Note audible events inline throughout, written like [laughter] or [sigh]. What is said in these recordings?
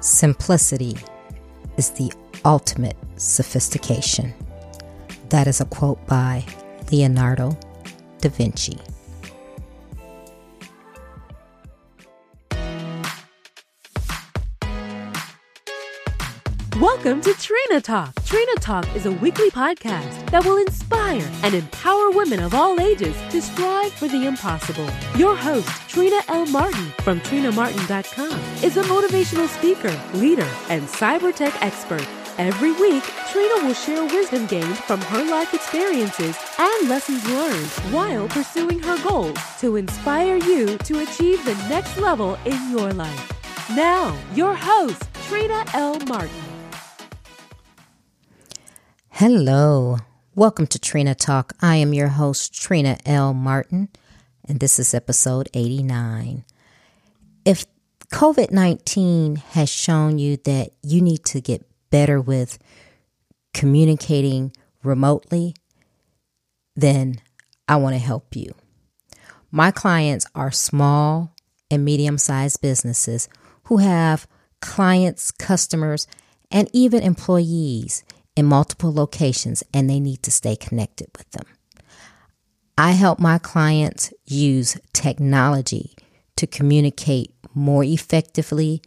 Simplicity is the ultimate sophistication. That is a quote by Leonardo da Vinci. Welcome to Trina Talk. Trina Talk is a weekly podcast that will inspire and empower women of all ages to strive for the impossible. Your host, Trina L. Martin from TrinaMartin.com, is a motivational speaker, leader, and cyber tech expert. Every week, Trina will share wisdom gained from her life experiences and lessons learned while pursuing her goals to inspire you to achieve the next level in your life. Now, your host, Trina L. Martin. Hello. Welcome to Trina Talk. I am your host, Trina L. Martin, and this is episode 89. If COVID 19 has shown you that you need to get better with communicating remotely, then I want to help you. My clients are small and medium sized businesses who have clients, customers, and even employees in multiple locations and they need to stay connected with them. I help my clients use technology to communicate more effectively,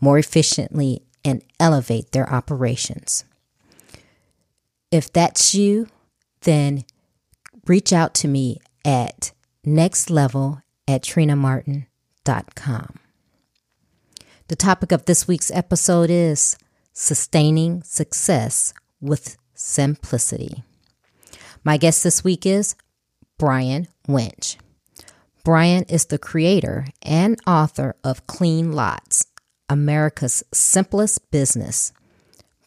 more efficiently, and elevate their operations. If that's you, then reach out to me at nextlevel at trinamartin.com. The topic of this week's episode is sustaining success with simplicity. My guest this week is Brian Winch. Brian is the creator and author of Clean Lots, America's simplest business.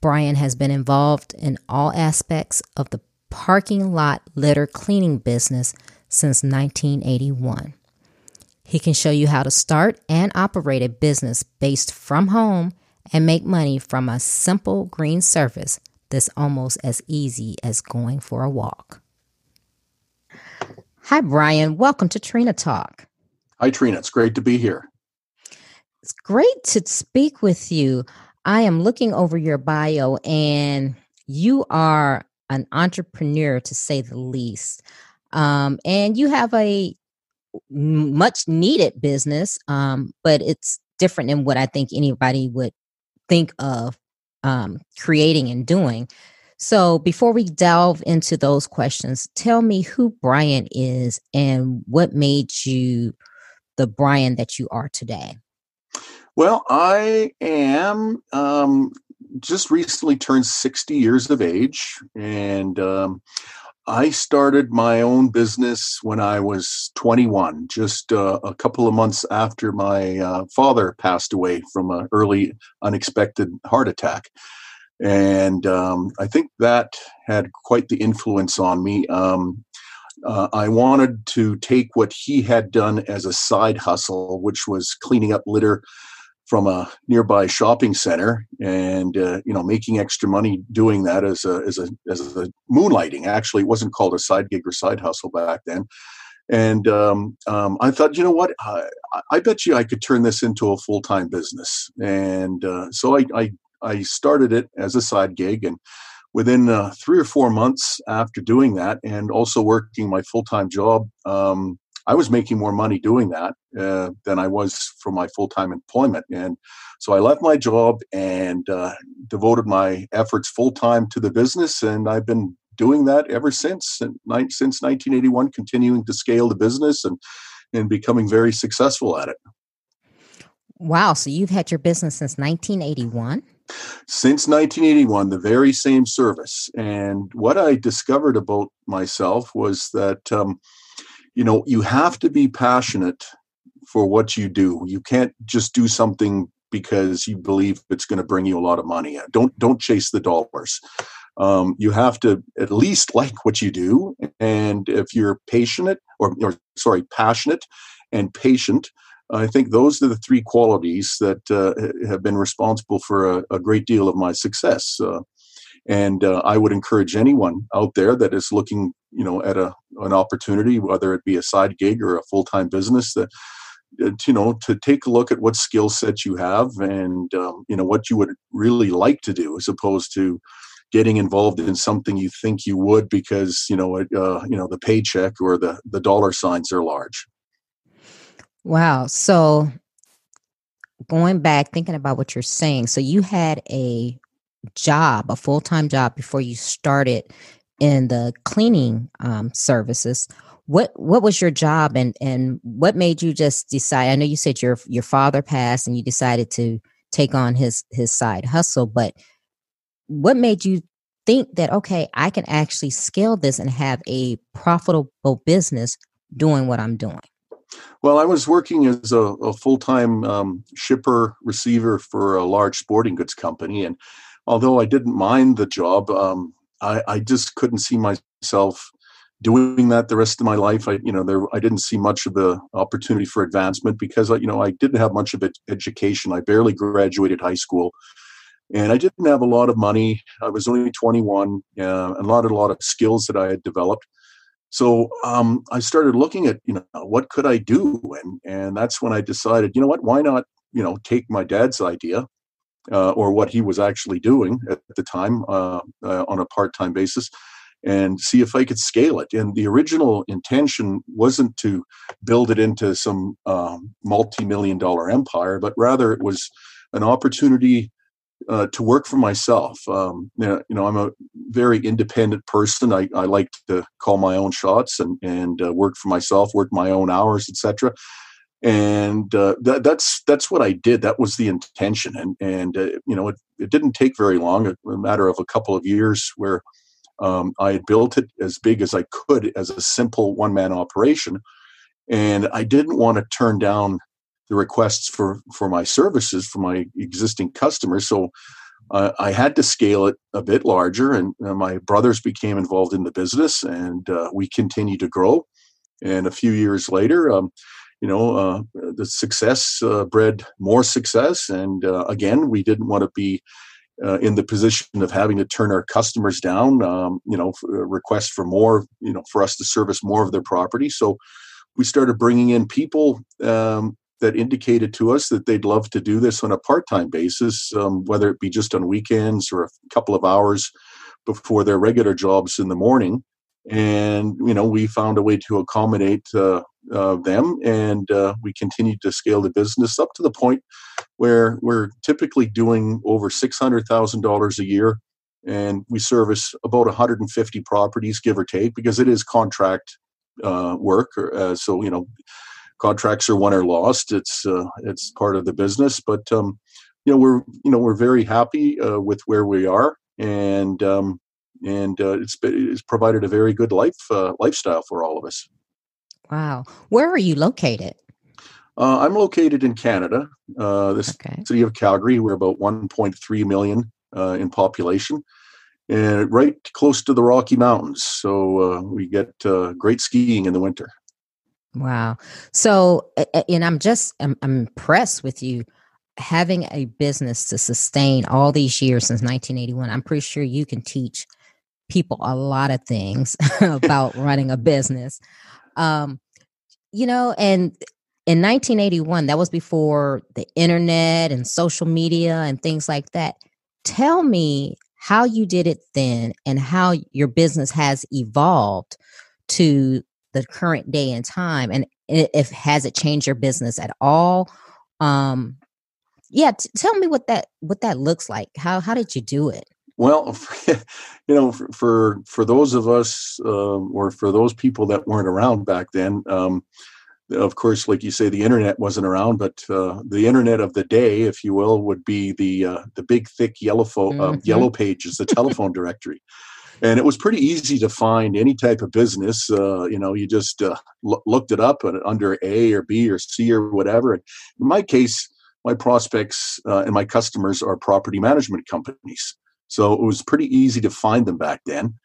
Brian has been involved in all aspects of the parking lot litter cleaning business since 1981. He can show you how to start and operate a business based from home and make money from a simple green service that's almost as easy as going for a walk. Hi, Brian. Welcome to Trina Talk. Hi, Trina. It's great to be here. It's great to speak with you. I am looking over your bio, and you are an entrepreneur to say the least. Um, and you have a much needed business, um, but it's different than what I think anybody would think of um, creating and doing. So, before we delve into those questions, tell me who Brian is and what made you the Brian that you are today. Well, I am um, just recently turned 60 years of age, and um, I started my own business when I was 21, just uh, a couple of months after my uh, father passed away from an early, unexpected heart attack and um, I think that had quite the influence on me. Um, uh, I wanted to take what he had done as a side hustle, which was cleaning up litter from a nearby shopping center, and uh, you know, making extra money doing that as a as a as a moonlighting. Actually, it wasn't called a side gig or side hustle back then. And um, um, I thought, you know what? I, I, bet you I could turn this into a full time business. And uh, so I, I I started it as a side gig, and within uh, three or four months after doing that, and also working my full time job, um, I was making more money doing that uh, than I was from my full time employment. And so I left my job and uh, devoted my efforts full time to the business, and I've been doing that ever since since 1981, continuing to scale the business and and becoming very successful at it. Wow! So you've had your business since 1981 since 1981 the very same service. And what i discovered about myself was that um, you know you have to be passionate for what you do. You can't just do something because you believe it's going to bring you a lot of money. Don't don't chase the dollars. Um, you have to at least like what you do. And if you're patient or, or sorry passionate and patient I think those are the three qualities that uh, have been responsible for a, a, great deal of my success. Uh, and uh, I would encourage anyone out there that is looking, you know, at a an opportunity, whether it be a side gig or a full time business, that you know to take a look at what skill sets you have and um, you know what you would really like to do as opposed to getting involved in something you think you would because you know uh, you know the paycheck or the the dollar signs are large wow. So going back thinking about what you're saying so you had a job a full-time job before you started in the cleaning um, services. What what was your job and and what made you just decide i know you said your your father passed and you decided to take on his his side hustle but what made you think that okay i can actually scale this and have a profitable business doing what i'm doing well i was working as a, a full-time um, shipper receiver for a large sporting goods company and although i didn't mind the job um, I, I just couldn't see myself doing that the rest of my life. I, you know, there I didn't see much of the opportunity for advancement because, you know, I didn't have much of an education. I barely graduated high school, and I didn't have a lot of money. I was only 21, uh, and a lot a lot of skills that I had developed. So um, I started looking at, you know, what could I do, and and that's when I decided, you know what, why not, you know, take my dad's idea. Uh, or what he was actually doing at the time uh, uh on a part-time basis, and see if I could scale it. And the original intention wasn't to build it into some um, multi million dollar empire, but rather it was an opportunity uh, to work for myself. Um, you know, I'm a very independent person. I, I like to call my own shots and, and uh, work for myself, work my own hours, etc. And uh, that, that's that's what I did. That was the intention. And and uh, you know, it, it didn't take very long. A matter of a couple of years where um, I had built it as big as I could as a simple one man operation. And I didn't want to turn down the requests for, for my services for my existing customers. So uh, I had to scale it a bit larger. And uh, my brothers became involved in the business and uh, we continued to grow. And a few years later, um, you know, uh, the success uh, bred more success. And uh, again, we didn't want to be in the position of having to turn our customers down, um, you know, requests for more, you know, for us to service more of their property. So we started bringing in people um, that indicated to us that they'd love to do this on a part-time basis, um, whether it be just on weekends or a couple of hours before their regular jobs in the morning. And you know, we found a way to accommodate uh, uh, them, and uh, we continued to scale the business up to the point where we're typically doing over $600,000 a year and we service about 150 properties, give or take, because it is contract uh, work. Uh, so, you know, contracts are won or lost. It's uh, it's part of the business, but um, you know we're you know we're very happy uh, with where we are, and um, and uh, it's it's provided a very good life uh, lifestyle for all of us. Wow, where are you located? Uh, I'm located in Canada, uh, the okay. city of Calgary. We're about 1.3 million uh, in population, and right close to the Rocky Mountains. So uh, we get uh, great skiing in the winter. Wow! So, and I'm just I'm, I'm impressed with you having a business to sustain all these years since 1981. I'm pretty sure you can teach people a lot of things [laughs] about running a business. Um, you know, and in 1981, that was before the internet and social media and things like that. Tell me how you did it then and how your business has evolved to the current day and time and if has it changed your business at all? Um yeah t- tell me what that what that looks like. How how did you do it? Well [laughs] you know for for, for those of us um, or for those people that weren't around back then um, of course, like you say, the internet wasn't around, but uh, the internet of the day, if you will, would be the uh, the big thick yellow fo- uh, mm-hmm. yellow pages, the [laughs] telephone directory, and it was pretty easy to find any type of business. Uh, you know, you just uh, l- looked it up under A or B or C or whatever. in my case, my prospects uh, and my customers are property management companies, so it was pretty easy to find them back then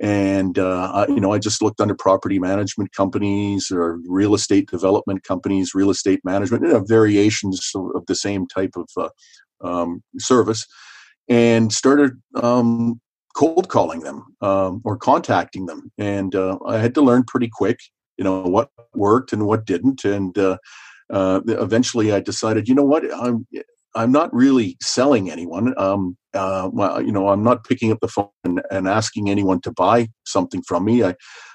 and uh, you know i just looked under property management companies or real estate development companies real estate management you know, variations of, of, the same type of uh, um, service and started um, cold calling them um, or contacting them and uh, i had to learn pretty quick you know what worked and what didn't and uh, uh, eventually I decided, you know what, I'm I'm not really selling anyone. Um, uh, well, you know, I'm not picking up the phone and, and, asking anyone to buy something from me. I,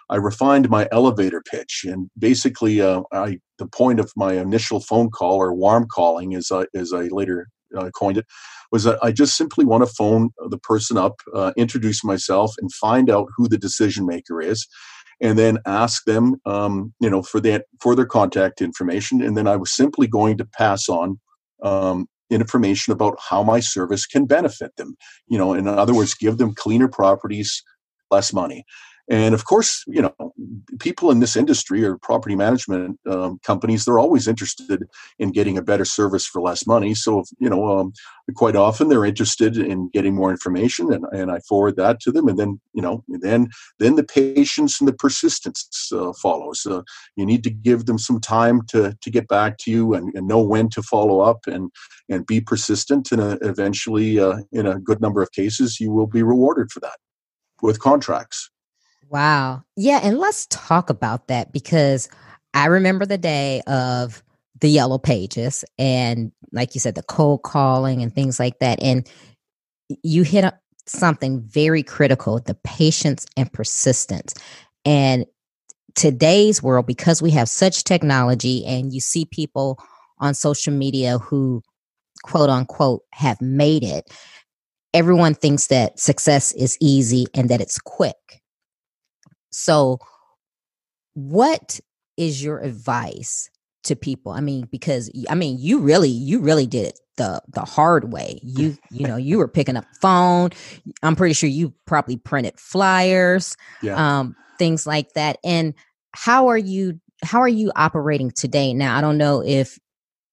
I refined my elevator pitch, and basically, uh, I the point of my initial phone call or warm calling, as I as I later uh, coined it, was that I just simply want to phone the person up, uh, introduce myself, and find out who the decision maker is, and then ask them, um, you know, for that for their contact information, and then I was simply going to pass on um, information about how my service can benefit them. You know, in other words, give them cleaner properties, less money. And of course, you know, people in this industry or property management um, companies, they're always interested in getting a better service for less money. So, you know, um, quite often they're interested in getting more information, and, and I forward that to them. And then, you know, then then the patience and the persistence uh, follows. Uh, you need to give them some time to to get back to you and, and know when to follow up and and be persistent. And uh, eventually, uh, in a good number of cases, you will be rewarded for that with contracts. Wow. Yeah. And let's talk about that because I remember the day of the yellow pages and, like you said, the cold calling and things like that. And you hit something very critical the patience and persistence. And today's world, because we have such technology and you see people on social media who, quote unquote, have made it, everyone thinks that success is easy and that it's quick so, what is your advice to people? I mean, because I mean, you really, you really did it the the hard way. You, you know, you were picking up phone. I'm pretty sure you probably printed flyers, yeah. um, things like that. And how are you? How are you operating today? Now, I don't know if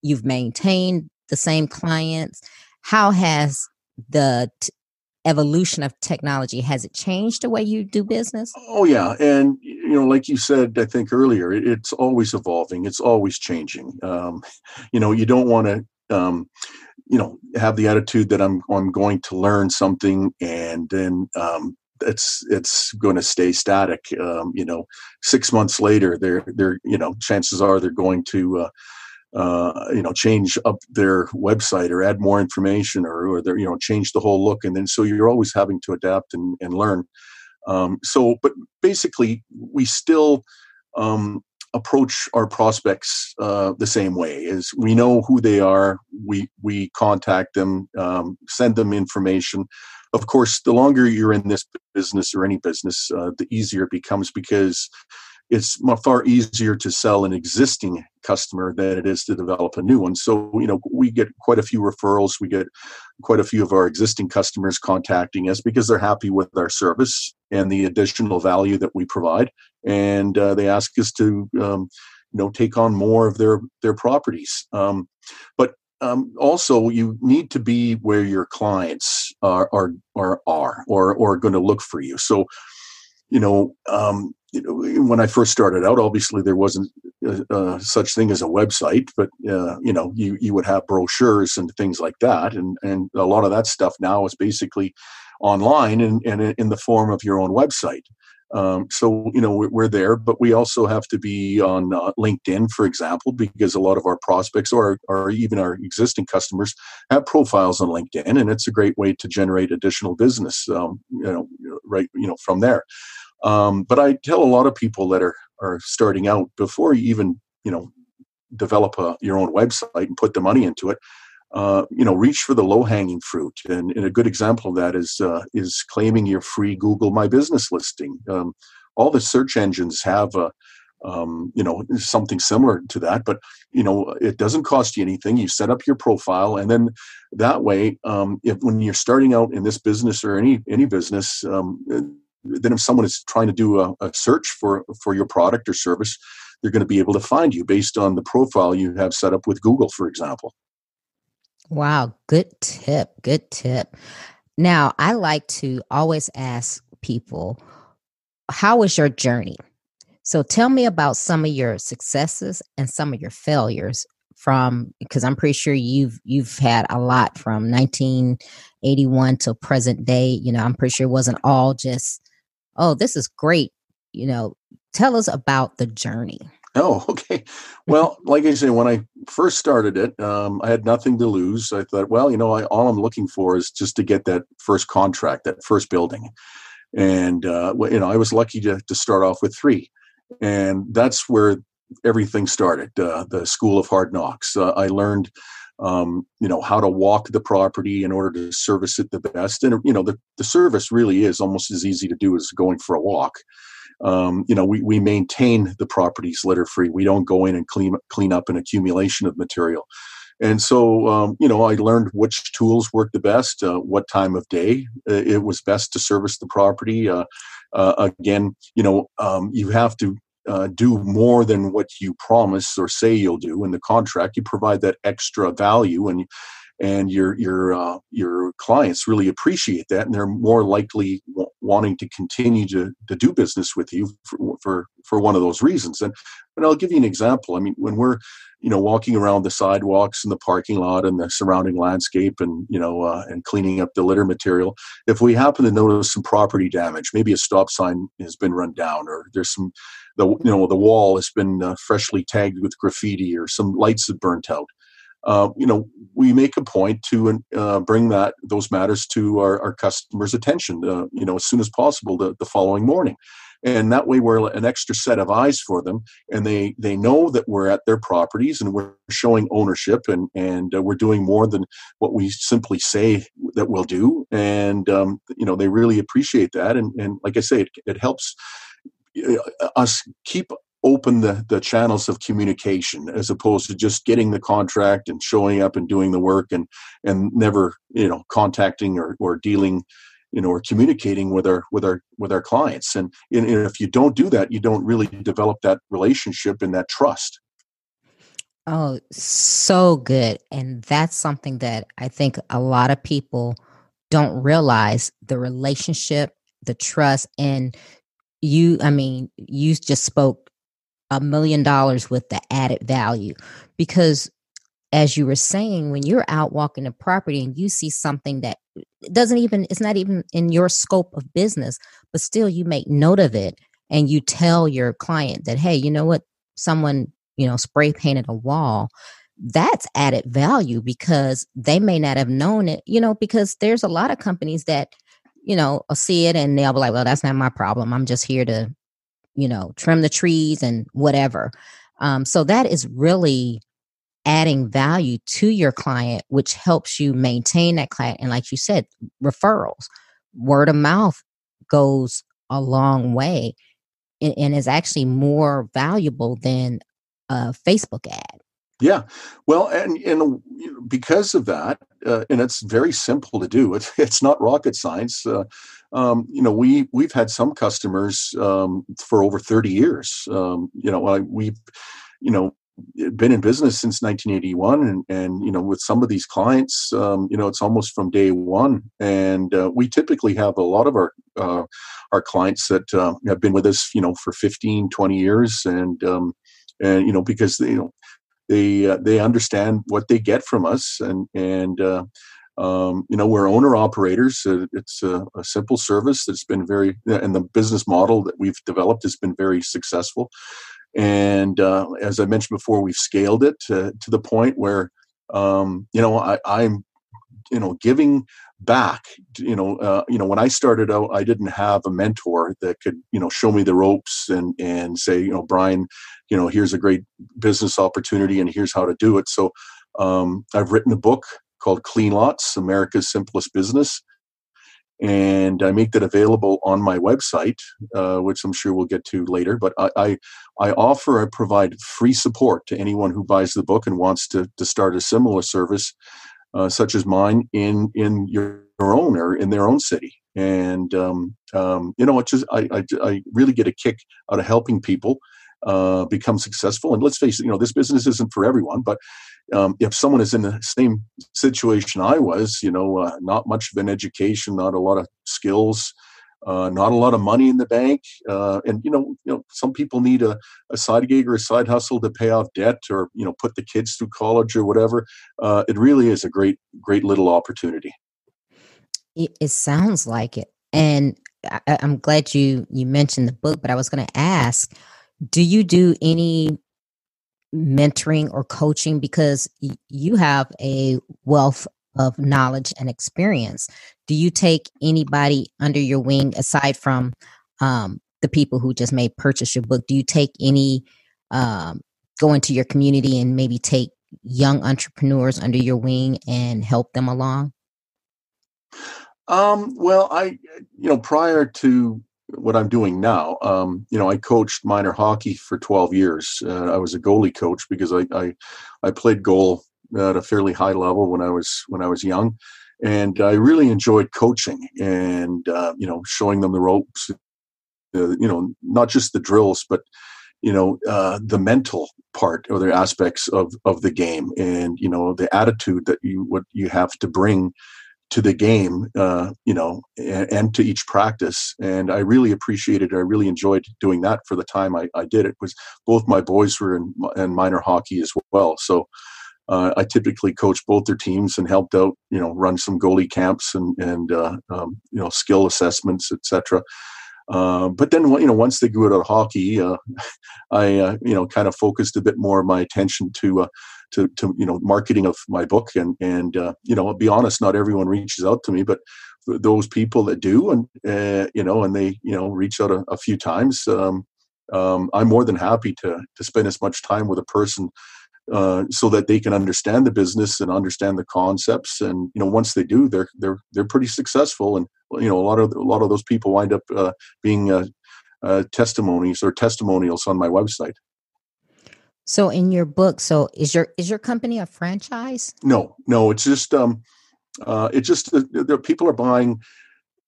you've maintained the same clients. How has the evolution of technology has it changed the way you do business? Oh yeah and you know like you said i think earlier it's always evolving it's always changing um, you know you don't want to um, you know have the attitude that i'm i'm going to learn something and then um, it's it's going to stay static um, you know six months later they're they're you know chances are they're going to uh, uh, you know change up their website or add more information or, or they're you know change the whole look. And then so you're always having to adapt and, and learn. Um, so but basically we still um, approach our prospects uh, the same way is we know who they are. We we contact them um, send them information. Of course the longer you're in this business or any business uh, the easier it becomes because it's far easier to sell an existing customer than it is to develop a new one. So, you know, we get quite a few referrals. We get quite a few of our existing customers contacting us because they're happy with our service and the additional value that we provide. And uh, they ask us to, um, you know, take on more of their, their properties. Um, but um, also you need to be where your clients are, are, are, are or, or going to look for you. So, you know, um, you know, when I first started out, obviously there wasn't uh, uh, such thing as a website, but uh, you know, you you would have brochures and things like that, and and a lot of that stuff now is basically online and, and in the form of your own website. Um, so you know we're, there, but we also have to be on uh, LinkedIn, for example, because a lot of our prospects or or even our existing customers have profiles on LinkedIn, and it's a great way to generate additional business. Um, you know, right, you know, from there. Um, but I tell a lot of people that are are starting out before you even you know develop a, your own website and put the money into it. Uh, you know, reach for the low hanging fruit, and, and, a good example of that is uh, is claiming your free Google My Business listing. Um, all the search engines have a um, you know something similar to that but you know it doesn't cost you anything you set up your profile and then that way um, if when you're starting out in this business or any any business um, then if someone is trying to do a, a search for for your product or service they're going to be able to find you based on the profile you have set up with google for example. Wow good tip good tip. Now i like to always ask people how was your journey? So tell me about some of your successes and some of your failures from because i'm pretty sure you've you've had a lot from 1981 till present day. You know i'm pretty sure it wasn't all just oh, this is great. You know, tell us about the journey. Oh, [laughs] okay. Well, like I say, when I first started it, um, I had nothing to lose. I thought, well, you know, I, all I'm looking for is just to get that first contract, that first building, and uh, you know, I was lucky to to start off with three, and that's where everything started. Uh, the School of Hard Knocks. Uh, I learned um, you know how to walk the property in order to service it the best. And you know the, the service really is almost as easy to do as going for a walk. Um, you know we, we maintain the properties litter free we don't go in and clean clean up an accumulation of material. And so um, you know i learned which tools work the best uh, what time of day uh, it was best to service the property. Uh, uh again you know um, you have to uh, do more than what you promise or say you'll do in the contract. You provide that extra value, and and your your uh, your clients really appreciate that, and they're more likely w- wanting to continue to to do business with you for, for for one of those reasons. And and I'll give you an example. I mean, when we're you know walking around the sidewalks and the parking lot and the surrounding landscape and you know uh, and cleaning up the litter material if we happen to notice some property damage maybe a stop sign has been run down or there's some the you know the wall has been uh, freshly tagged with graffiti or some lights have burnt out. Uh, you know, we make a point to uh, bring that those matters to our, our customers' attention. Uh, you know, as soon as possible the, the following morning, and that way we're an extra set of eyes for them, and they they know that we're at their properties and we're showing ownership, and and uh, we're doing more than what we simply say that we'll do, and um, you know they really appreciate that, and and like I say, it, it helps Uh, us keep open the, the channels of communication as opposed to just getting the contract and showing up and doing the work and and never you know contacting or, or dealing you know or communicating with our with our with our clients. And, and if you don't do that you don't really develop that relationship and that trust. Oh so good. And that's something that i think a lot of people don't realize the relationship the trust and you i mean you just spoke a million dollars with the added value because as you were saying when you're out walking a property and you see something that uh, doesn't even it's not even in your scope of business but still you make note of it and you tell your client that hey you know what? Someone you know spray painted a wall. That's added value because they may not have known it you know because there's a lot of companies that you know, I'll see it and they'll be like, well, that's not my problem. I'm just here to, you know, trim the trees and whatever. Um, so that is really adding value to your client, which helps you maintain that client. And like you said, referrals, word of mouth goes a long way and, and is actually more valuable than a Facebook ad. Yeah, well, and and because of that, uh, and it's very simple to do. [laughs] It's it's not rocket science. Uh, um, you know, we we've had some customers um, for over thirty years. Um, you know, I, we've you know been in business since 1981 and, and you know with some of these clients um, you know it's almost from day one and uh, we typically have a lot of our uh, our clients that uh, have been with us you know for 15 20 years and um, and you know because you know they uh, they understand what they get from us and and uh, um, you know we're owner operators uh, it's a, a, simple service that's been very and the business model that we've developed has been very successful. And uh, as i mentioned before we've scaled it to, to the point where um, you know I, i'm you know giving back you know uh, you know when i started out i didn't have a mentor that could you know show me the ropes and and say you know brian you know here's a great business opportunity and here's how to do it so um, i've written a book called clean lots america's simplest business and I make that available on my website, uh, which I'm sure we'll get to later. But I, I, I, offer, I provide free support to anyone who buys the book and wants to, to start a similar service uh, such as mine in in your own or in their own city. And um, um, you know it's just I, I, I, really get a kick out of helping people uh, become successful. And let's face it you know this business isn't for everyone but um, if someone is in the same situation i was you know uh, not much of an education not a lot of skills uh, not a lot of money in the bank, uh, and you know, you know, some people need a, a side gig or a side hustle to pay off debt, or you know, put the kids through college or whatever. Uh, it really is a great, great little opportunity. It, it sounds like it, and I, I'm glad you you mentioned the book. But I was going to ask, do you do any mentoring or coaching because you have a wealth of knowledge and experience. Do you take anybody under your wing aside from um, the people who just may purchase your book? Do you take any um, go into your community and maybe take young entrepreneurs under your wing and help them along? Um, well, I, you know, prior to what I'm doing now, um, you know, I coached minor hockey for 12 years. Uh, I was a goalie coach because I, I, I played goal at a fairly high level when I was when I was young, and I really enjoyed coaching and uh, you know showing them the ropes. You know, not just the drills, but you know uh, the mental part or the aspects of of the game, and you know the attitude that you what you have to bring to the game, uh, you know, and, and, to each practice. And I really appreciated, I really enjoyed doing that for the time I, I did it. Was both my boys were in, in minor hockey as well, so uh, I typically coached both their teams and helped out, you know, run some goalie camps and and uh, um, you know skill assessments, etc. Uh, but then, you know, once they grew out of hockey, uh, [laughs] I, uh, you know, kind of focused a bit more of my attention to, uh, to, to, you know, marketing of my book. And, and, you know, I'll be honest, not everyone reaches out to me, but those people that do, and, uh, you know, and they, you know, reach out a, a few times, um, um, I'm more than happy to, to spend as much time with a person uh, so that they can understand the business and understand the concepts. And you know, once they do, they're they're they're pretty successful. And you know, a lot of a lot of those people wind up uh, being uh, uh testimonies or testimonials on my website. So, in your book, so is your is your company a franchise? No, no, it's just um, uh, it just the people are buying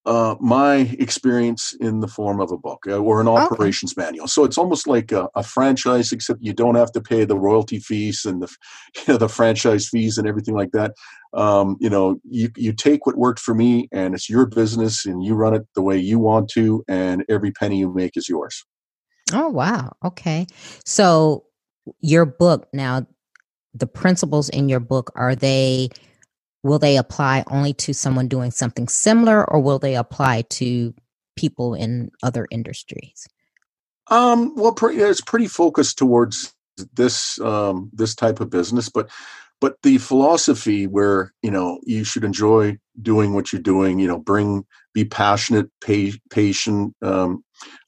uh, my experience in the form of a book uh, or an operations okay. manual. So it's almost like a, a, franchise, except you don't have to pay the royalty fees and the [laughs] you know, the franchise fees and everything like that. Um, you know, you you take what worked for me, and it's your business, and you run it the way you want to, and every penny you make is yours. Oh wow! Okay, so your book now, the principles in your book are they will they apply only to someone doing something similar or will they apply to people in other industries? Um, well it's pretty focused towards this um, this type of business but but the philosophy where you know you should enjoy doing what you're doing you know bring be passionate pay, patient um,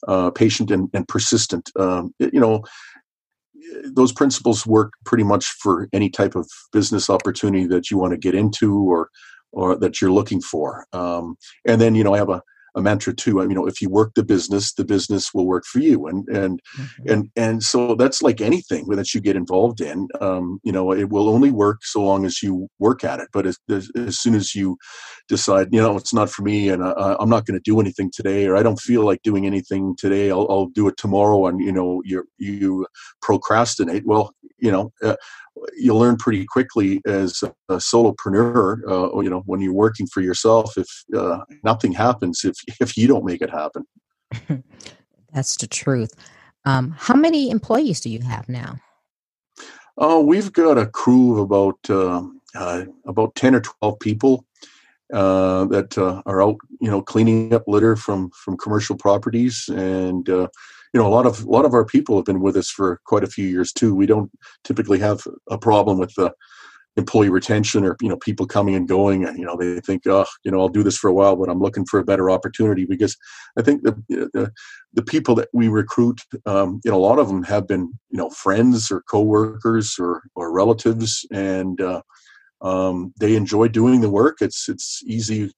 uh, patient and, and persistent um, you know those principles work pretty much for any type of business opportunity that you want to get into or or that you're looking for. Um, and then you know I have a a mantra too. You know, if you work the business, the business will work for you, and and mm-hmm. and and so that's like anything that you get involved in. Um, you know, it will only work so long as you work at it. But as, as, as soon as you decide, you know, it's not for me, and I, am not going to do anything today, or I don't feel like doing anything today, I'll, I'll do it tomorrow, and you know, you you procrastinate. Well, you know. Uh, you'll learn pretty quickly as a solopreneur, uh, you know, when you're working for yourself, if uh, nothing happens, if, if you don't make it happen. [laughs] That's the truth. Um, how many employees do you have now? Oh, we've got a crew of about uh, uh about ten or twelve people uh, that uh, are out, you know, cleaning up litter from from commercial properties, and you know, a lot of a lot of our people have been with us for quite a few years too. We don't typically have a problem with the employee retention or you know people coming and going and you know they think oh you know i'll do this for a while but i'm looking for a better opportunity because i think the the, the people that we recruit um, you know a lot of them have been you know friends or coworkers or or relatives and uh, um, they enjoy doing the work it's it's easy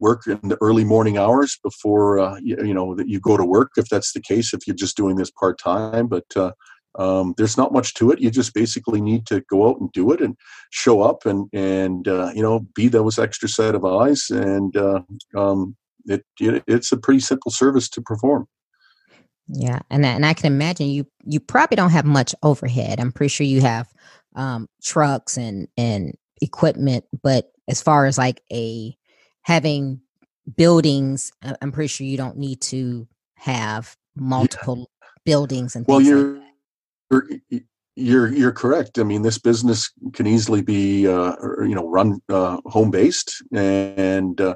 work in the early morning hours before uh, you, you, know that you go to work if that's the case if you're just doing this part time but uh, um, there's not much to it. You just basically need to go out and do it and show up and and uh, you know be those extra set of eyes and uh, um, it, it it's a pretty simple service to perform. Yeah and and I can imagine you you probably don't have much overhead. I'm pretty sure you have um, trucks and and equipment but as far as like a having buildings i'm pretty sure you don't need to have multiple yeah. buildings and well you're, like you're you're you're correct i mean this business can easily be uh, you know run uh, home based and uh,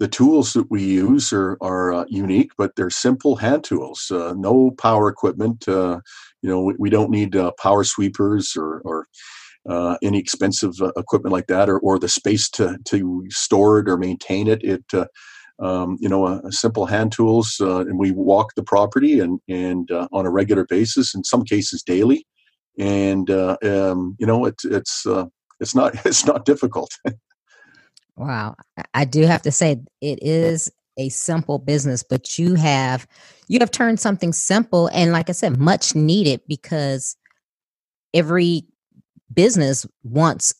the tools that we use are, are uh, unique, but they're simple hand tools. Uh, no power equipment. Uh, you know, we, we don't need uh, power sweepers or, or uh, any expensive uh, equipment like that, or, or the space to to store it or maintain it. It uh, um, you know, a, a simple hand tools, uh, and we walk the property and and uh, on a regular basis, in some cases daily, and uh, um, you know, it's it's it's not [laughs] it's not difficult. [laughs] wow, I do have to say it is a simple business, but you have you have turned something simple and, like I said, much needed because every business wants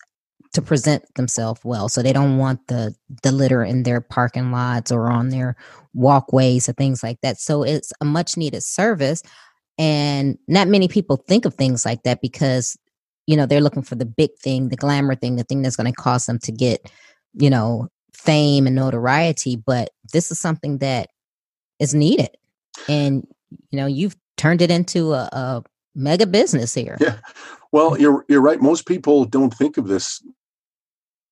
to present themselves well. So they don't want the the litter in their parking lots or on their walkways or things like that. So it's a much needed service. And not many people think of things like that because, you know, they're looking for the big thing, the glamour thing, the thing that's going to cause them to get, you know, fame and notoriety. But this is something that is needed. And, you know, you've turned it into a, a mega business here. Yeah. Well, you're you're right. Most people don't think of this,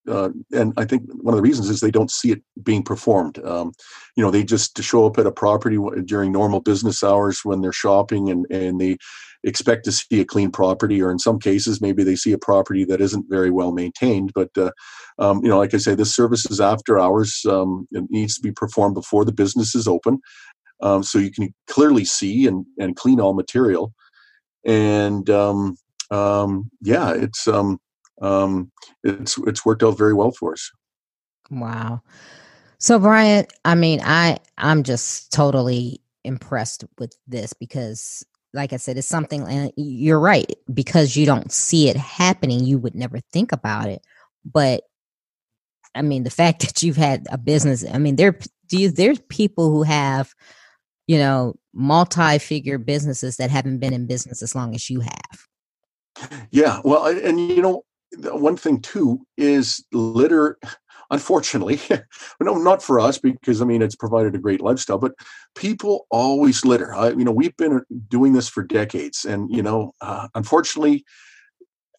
uh, and I think one of the reasons is they don't see it being performed. Um, you know, they just show up at a property during normal business hours when they're shopping, and and they expect to see a clean property, or in some cases, maybe they see a property that isn't very well maintained. But uh, um, you know, like I say, this service is after hours. Um, it needs to be performed before the business is open, um, so you can clearly see and and clean all material and um, um, yeah, it's um, um, it's it's worked out very well for us. Wow. So Brian, I mean, I I'm just totally impressed with this because like I said, it's something and you're right, because you don't see it happening, you would never think about it. But I mean, the fact [laughs] that you've had a business, I mean, there do you, there's people who have, you know, multi-figure businesses that haven't been in business as long as you have. Yeah, well, and you know, one thing too is litter. Unfortunately, [laughs] no, not for us because I mean it's provided a great lifestyle. But people always litter. I, you know, we've been doing this for decades, and you know, uh, unfortunately,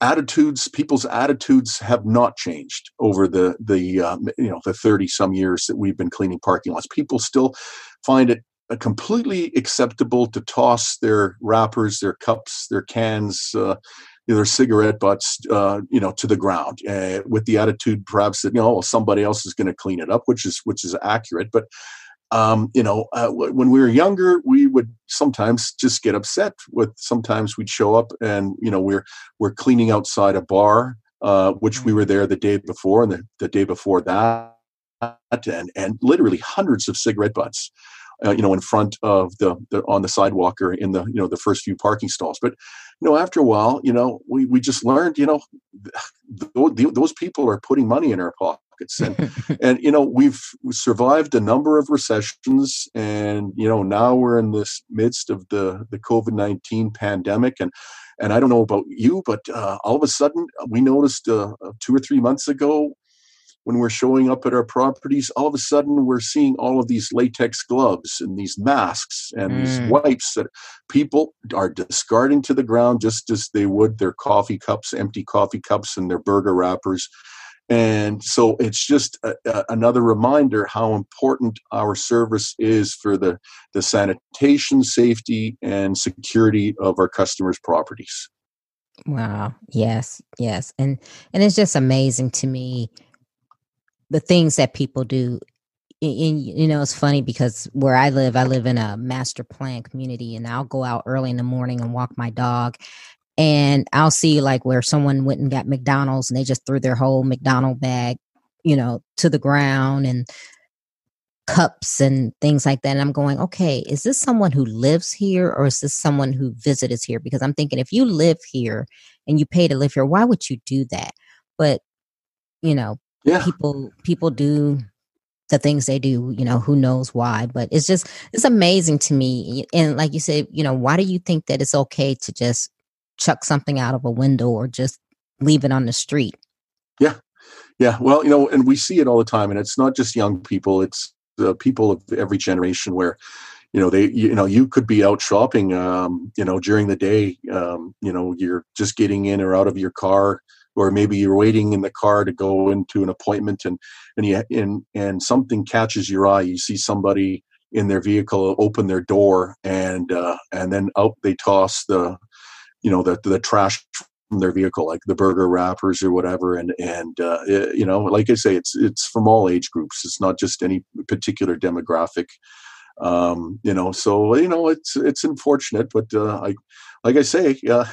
attitudes, people's attitudes have not changed over the the uh, you know the thirty some years that we've been cleaning parking lots. People still find it uh, completely acceptable to toss their wrappers, their cups, their cans, uh, their cigarette butts, uh, you know, to the ground, uh, with the attitude perhaps that you know somebody else is going to clean it up, which is which is accurate. But um, you know, uh, when we were younger, we would sometimes just get upset with. Sometimes we'd show up and you know we're we're cleaning outside a bar, uh, which we were there the day before and the, the day before that, and and literally hundreds of cigarette butts uh, you know, in front of the, the on the sidewalk or in the you know the first few parking stalls. But you know, after a while, you know, we we just learned, you know, those people are putting money in our pockets, and [laughs] and you know, we've survived a number of recessions, and you know, now we're in this midst of the the COVID nineteen pandemic, and and I don't know about you, but uh, all of a sudden we noticed uh, two or three months ago when we're showing up at our properties, all of a sudden we're seeing all of these latex gloves and these masks and mm. these wipes that people are discarding to the ground just as they would their coffee cups, empty coffee cups, and their burger wrappers. And so it's just a, a, another reminder how important our service is for the, the sanitation, safety, and security of our customers' properties. Wow. Yes. Yes. And and it's just amazing to me the things that people do and you know it's funny because where i live i live in a master plan community and i'll go out early in the morning and walk my dog and i'll see like where someone went and got mcdonald's and they just threw their whole mcdonald bag you know to the ground and cups and things like that and i'm going okay is this someone who lives here or is this someone who visits here? Because i'm thinking if you live here and you pay to live here why would you do that? But you know yeah. people people do the things they do you know who knows why but it's just it's amazing to me. And like you said you know why do you think that it's okay to just chuck something out of a window or just leave it on the street? Yeah. Yeah. Well you know and we see it all the time and it's not just young people it's the people of every generation where you know they you know you could be out shopping um you know during the day um you know you're just getting in or out of your car or maybe you're waiting in the car to go into an appointment and and you and and something catches your eye you see somebody in their vehicle open their door and uh, and then out they toss the you know the the trash from their vehicle, like the burger wrappers or whatever. And and uh, it, you know, like I say, it's it's from all age groups. It's not just any particular demographic. Um, you know, so you know, it's it's unfortunate, but uh, I, like I say, uh,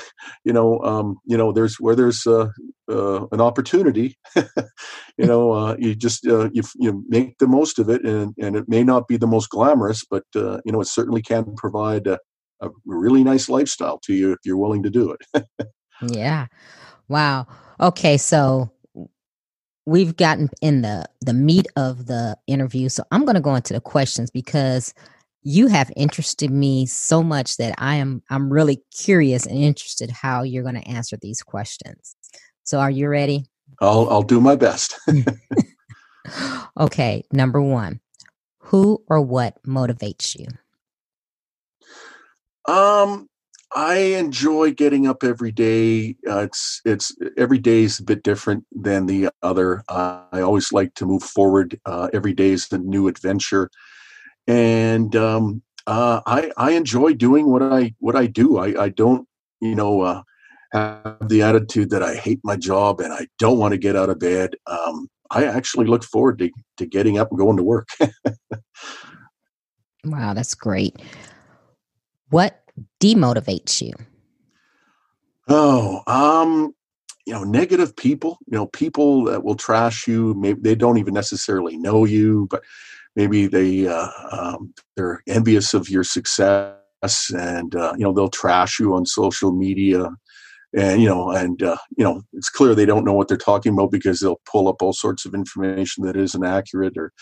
you know, um, you know, there's where there's uh, uh, an opportunity, [laughs] you know, uh, you just uh, you you make the most of it, and and it may not be the most glamorous, but uh, you know, it certainly can provide a, a really nice lifestyle to you if you're willing to do it. Yeah. Wow. Okay, so we've gotten in the the meat of the interview. So I'm going to go into the questions because you have interested me so much that I am I'm really curious and interested how you're going to answer these questions. So are you ready? I'll I'll do my best. [laughs] [laughs] okay, number 1. Who or what motivates you? Um I enjoy getting up every day. Uh, it's it's every day is a bit different than the other. Uh, I always like to move forward. Uh, every day is a new adventure, and um, uh, I I enjoy doing what I what I do. I I don't you know uh, have the attitude that I hate my job and I don't want to get out of bed. Um, I actually look forward to to getting up and going to work. [laughs] wow, that's great. What demotivates you? Oh, um, you know, negative people, you know, people that will trash you. Maybe they don't even necessarily know you, but maybe they uh, um, they're envious of your success, and uh, you know they'll trash you on social media. And you know and uh, you know it's clear they don't know what they're talking about because they'll pull up all sorts of information that isn't accurate or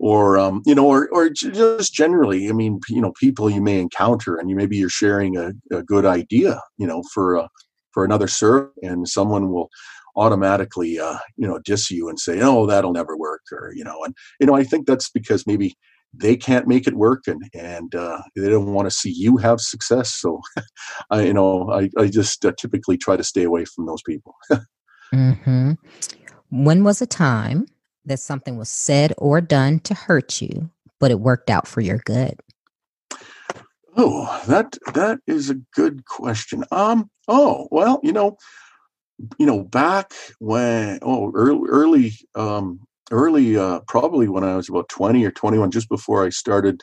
or um, you know or or just generally i mean you know people you may encounter and you maybe you're sharing a, a good idea you know for uh, for another serve and someone will automatically uh, you know diss you and say oh that'll never work or you know and you know i think that's because maybe they can't make it work and and uh, they don't want to see you have success so [laughs] i you know i, I just uh, typically try to stay away from those people. [laughs] Mm-hmm. when was a time that something was said or done to hurt you but it worked out for your good? Oh that that is a good question. Um oh well you know you know back when oh early early um early, uh, probably when I was about 20 or 21, just before I started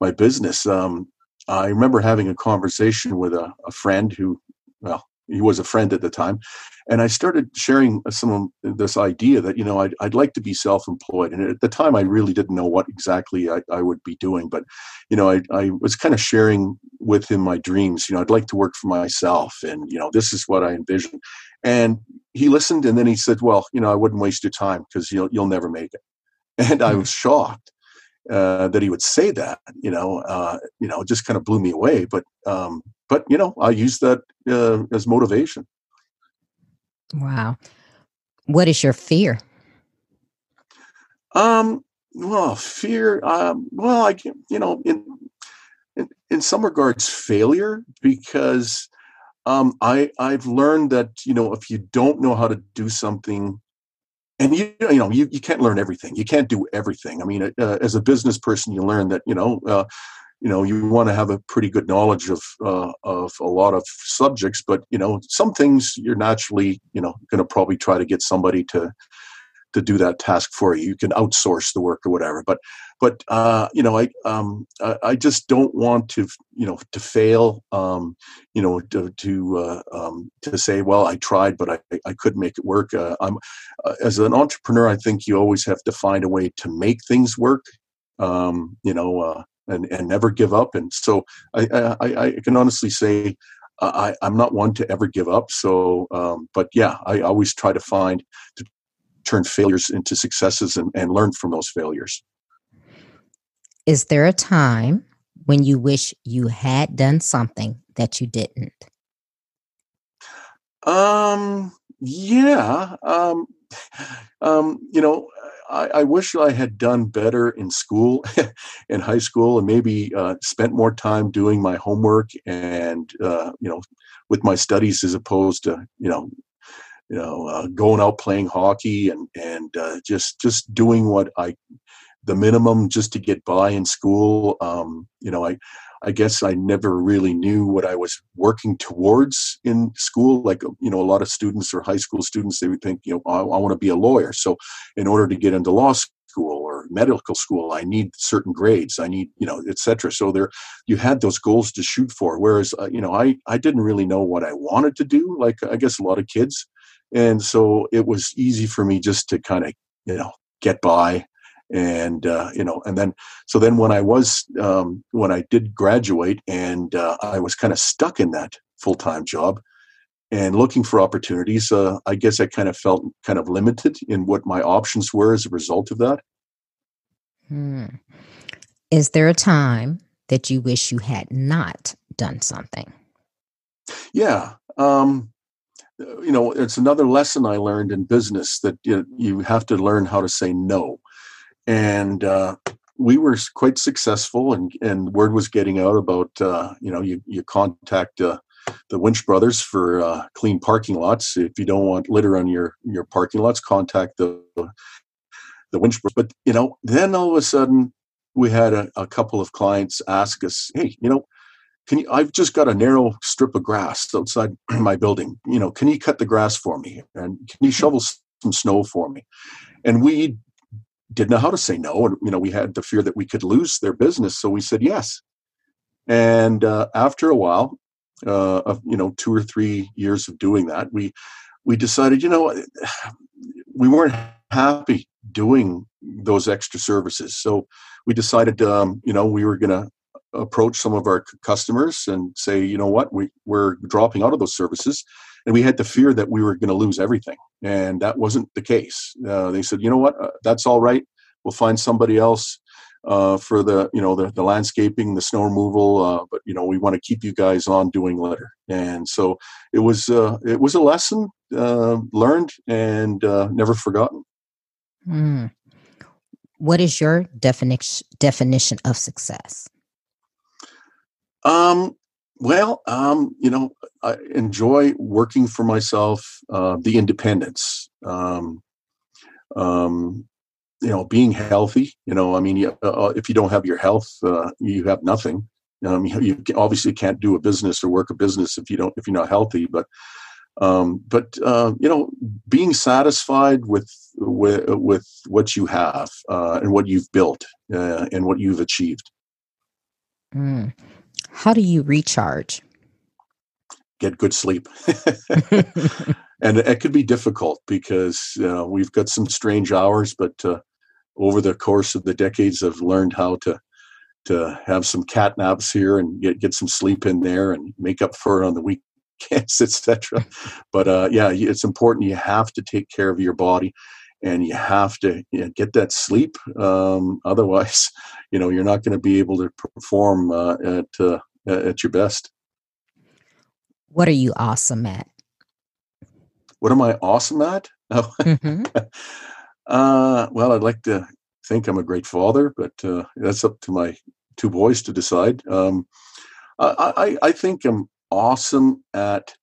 my business, um, I remember having a conversation with a, a, friend who, well, he was a friend at the time. And I started sharing some of this idea that, you know, I'd, I'd like to be self employed. And at the time, I really didn't know what exactly I, I would be doing. But, you know, I, I was kind of sharing with him my dreams. You know, I'd like to work for myself. And, you know, this is what I envision. And he listened and then he said, Well, you know, I wouldn't waste your time because you'll, you'll never make it. And I hmm. was shocked. Uh, that he would say that, you know, uh, you know, just kind of blew me away. But, um, but you know, I use that uh, as motivation. Wow, what is your fear? Um, well, fear. Um, well, I can, you know, in, in in some regards, failure because um, I I've learned that you know if you don't know how to do something, and you you know you, you can't learn everything. You can't do everything. I mean, uh, as a business person, you learn that you know. Uh, you know you want to have a pretty good knowledge of uh, of a lot of subjects but you know some things you're naturally you know going to probably try to get somebody to to do that task for you. You can outsource the work or whatever. But but uh, you know, I um, I just don't want to you know to fail. Um, you know, to to uh, um, to say, well, I tried, but I I couldn't make it work. Uh, I'm uh, as an entrepreneur, I think you always have to find a way to make things work. Um, you know, uh, and and never give up. And so I I, I can honestly say. I, I'm not one to ever give up. So, um, but yeah, I always try to find to turn failures into successes and, and learn from those failures. Is there a time when you wish you had done something that you didn't? Um, yeah. Um, um, you know, I, I, wish I had done better in school, [laughs] in high school, and maybe uh, spent more time doing my homework and, uh, you know, with my studies as opposed to, you know, you know, uh, going out playing hockey and and uh, just just doing what I the minimum just to get by in school. Um, you know, I I guess I never really knew what I was working towards in school. Like, you know, a lot of students or high school students, they would think, you know, I, I want to be a lawyer. So, in order to get into law school or medical school, I need certain grades. I need, you know, etc. So there, you had those goals to shoot for. Whereas, uh, you know, I I didn't really know what I wanted to do. Like I guess a lot of kids, and so it was easy for me just to kind of, you know, get by and uh, you know and then so then when i was um, when i did graduate and uh, i was kind of stuck in that full-time job and looking for opportunities uh, i guess i kind of felt kind of limited in what my options were as a result of that hmm. is there a time that you wish you had not done something yeah um, you know it's another lesson i learned in business that you, you have to learn how to say no. And uh, we were quite successful and, and word was getting out about uh, you know you, you contact uh, the winch brothers for uh, clean parking lots. If you don't want litter on your your parking lots contact the the winch brothers but you know then all of a sudden we had a, a couple of clients ask us hey you know can you i've just got a narrow strip of grass outside [clears throat] my building. You know can you cut the grass for me? And can you shovel some snow for me? And we didn't know how to say no and you know we had the fear that we could lose their business so we said yes. And uh, after a while uh, of you know two or three years of doing that we we decided you know [sighs] we weren't happy doing those extra services. So we decided um, you know we were going to approach some of our customers and say you know what? We, we're dropping out of those services and we had the fear that we were going to lose everything and that wasn't the case. Uh, they said you know what? Uh, that's all right. We'll find somebody else uh, for the you know the, the landscaping the snow removal uh, but you know we want to keep you guys on doing litter. And so it was uh, it was a lesson uh, learned and never forgotten. Mm. what is your definition definition of success um well, um, you know, I enjoy working for myself, uh, the independence, um, um, you know, being healthy. You know, I mean, uh if you don't have your health, uh, you have nothing. Um, you, you obviously can't do a business or work a business if you don't if you're not healthy. But um, but uh, you know, being satisfied with with, with what you have uh, and what you've built uh, and what you've achieved. Mm. How do you recharge? Get good sleep. [laughs] [laughs] and it could be difficult because uh, we've got some strange hours, but uh, over the course of the decades, I've learned how to to have some cat naps here and get, get some sleep in there and make up for it on the [laughs] weekends, etc. But uh, yeah, it's important. You have to take care of your body and you have to you know, get that sleep. Um, [laughs] otherwise, you know, you're not going to be able to perform uh, at uh, at your best. What are you awesome at? What am I awesome at? Oh. [laughs] Mm-hmm. uh, well, I'd like to think I'm a great father, but uh, that's up to my two boys to decide. Um, I, I, I think I'm awesome at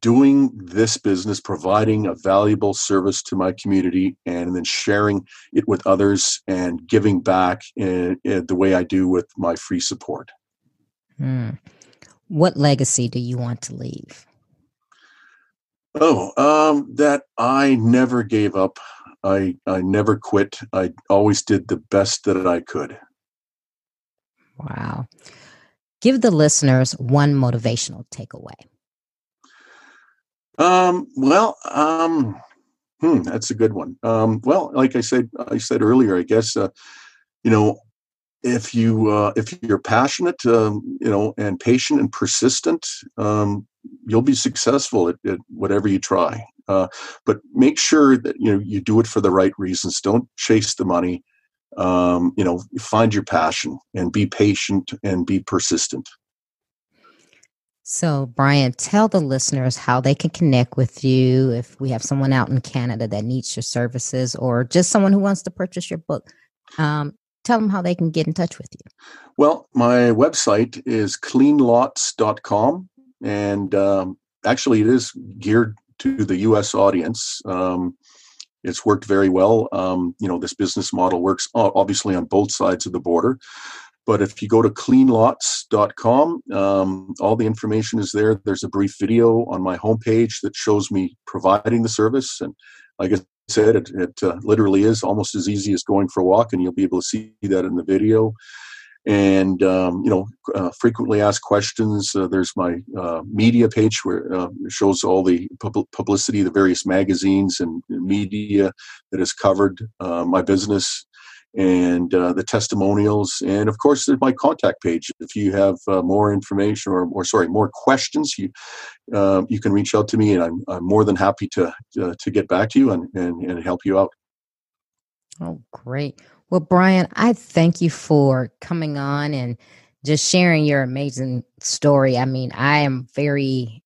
doing this business, providing a valuable service to my community, and then sharing it with others and giving back in, in the way I do with my free support. Mm. What legacy do you want to leave? Oh, um, that I never gave up. I I never quit. I always did the best that I could. Wow. Give the listeners one motivational takeaway. Um, well, um, hmm, that's a good one. Um, well, like I said, I said earlier, I guess, uh, you know, if you uh, if you're passionate, um, you know, and patient and persistent, um, you'll be successful at, at whatever you try. Uh, but make sure that you know you do it for the right reasons. Don't chase the money. Um, you know, find your passion and be patient and be persistent. So, Brian, tell the listeners how they can connect with you if we have someone out in Canada that needs your services or just someone who wants to purchase your book. Um, tell them how they can get in touch with you. Well, my website is cleanlots.com. And um, actually, it is geared to the US audience. Um, it's worked very well. Um, you know, this business model works obviously on both sides of the border. But if you go to cleanlots.com, um, all the information is there. There's a brief video on my homepage that shows me providing the service. And like I said, it, it uh, literally is almost as easy as going for a walk, and you'll be able to see that in the video and um, you know uh, frequently asked questions uh, there's my uh, media page where uh, it shows all the pub- publicity the various magazines and media that has covered uh, my business and uh, the testimonials. And of course, there's my contact page. If you have uh, more information or, or, sorry, more questions, you uh, you can reach out to me, and I'm, I'm more than happy to to get back to you and, and, and help you out. Oh, great! Well, Brian, I thank you for coming on and just sharing your amazing story. I mean, I am very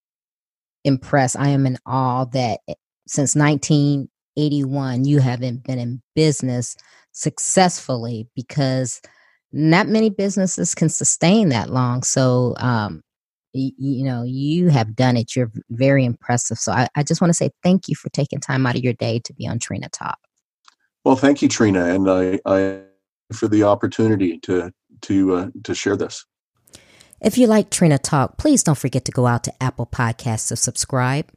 impressed. I am in awe that eh, since 19 81, you haven't been in business successfully because not many businesses can sustain that long. So, um, y- you know, you have done it. You're very impressive. So, I, I just want to say thank you for taking time out of your day to be on Trina Talk. Well, thank you, Trina, and I, I for the opportunity to to uh, to share this. If you like Trina Talk, please don't forget to go out to Apple Podcasts to subscribe.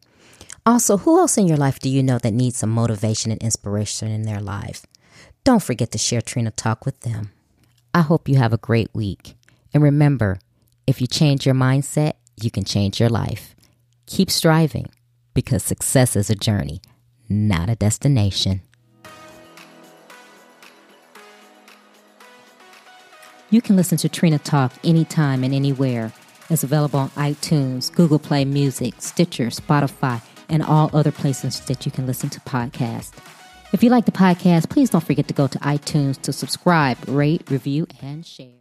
Also, who else in your life do you know that needs some motivation and inspiration in their life? Don't forget to share Trina Talk with them. I hope you have a great week. And remember, if you change your mindset, you can change your life. Keep striving because success is a journey, not a destination. You can listen to Trina Talk anytime and anywhere. It's available on iTunes, Google Play Music, Stitcher, Spotify, and all other places that you can listen to podcasts. If you like the podcast, please don't forget to go to iTunes to subscribe, rate, review, and share.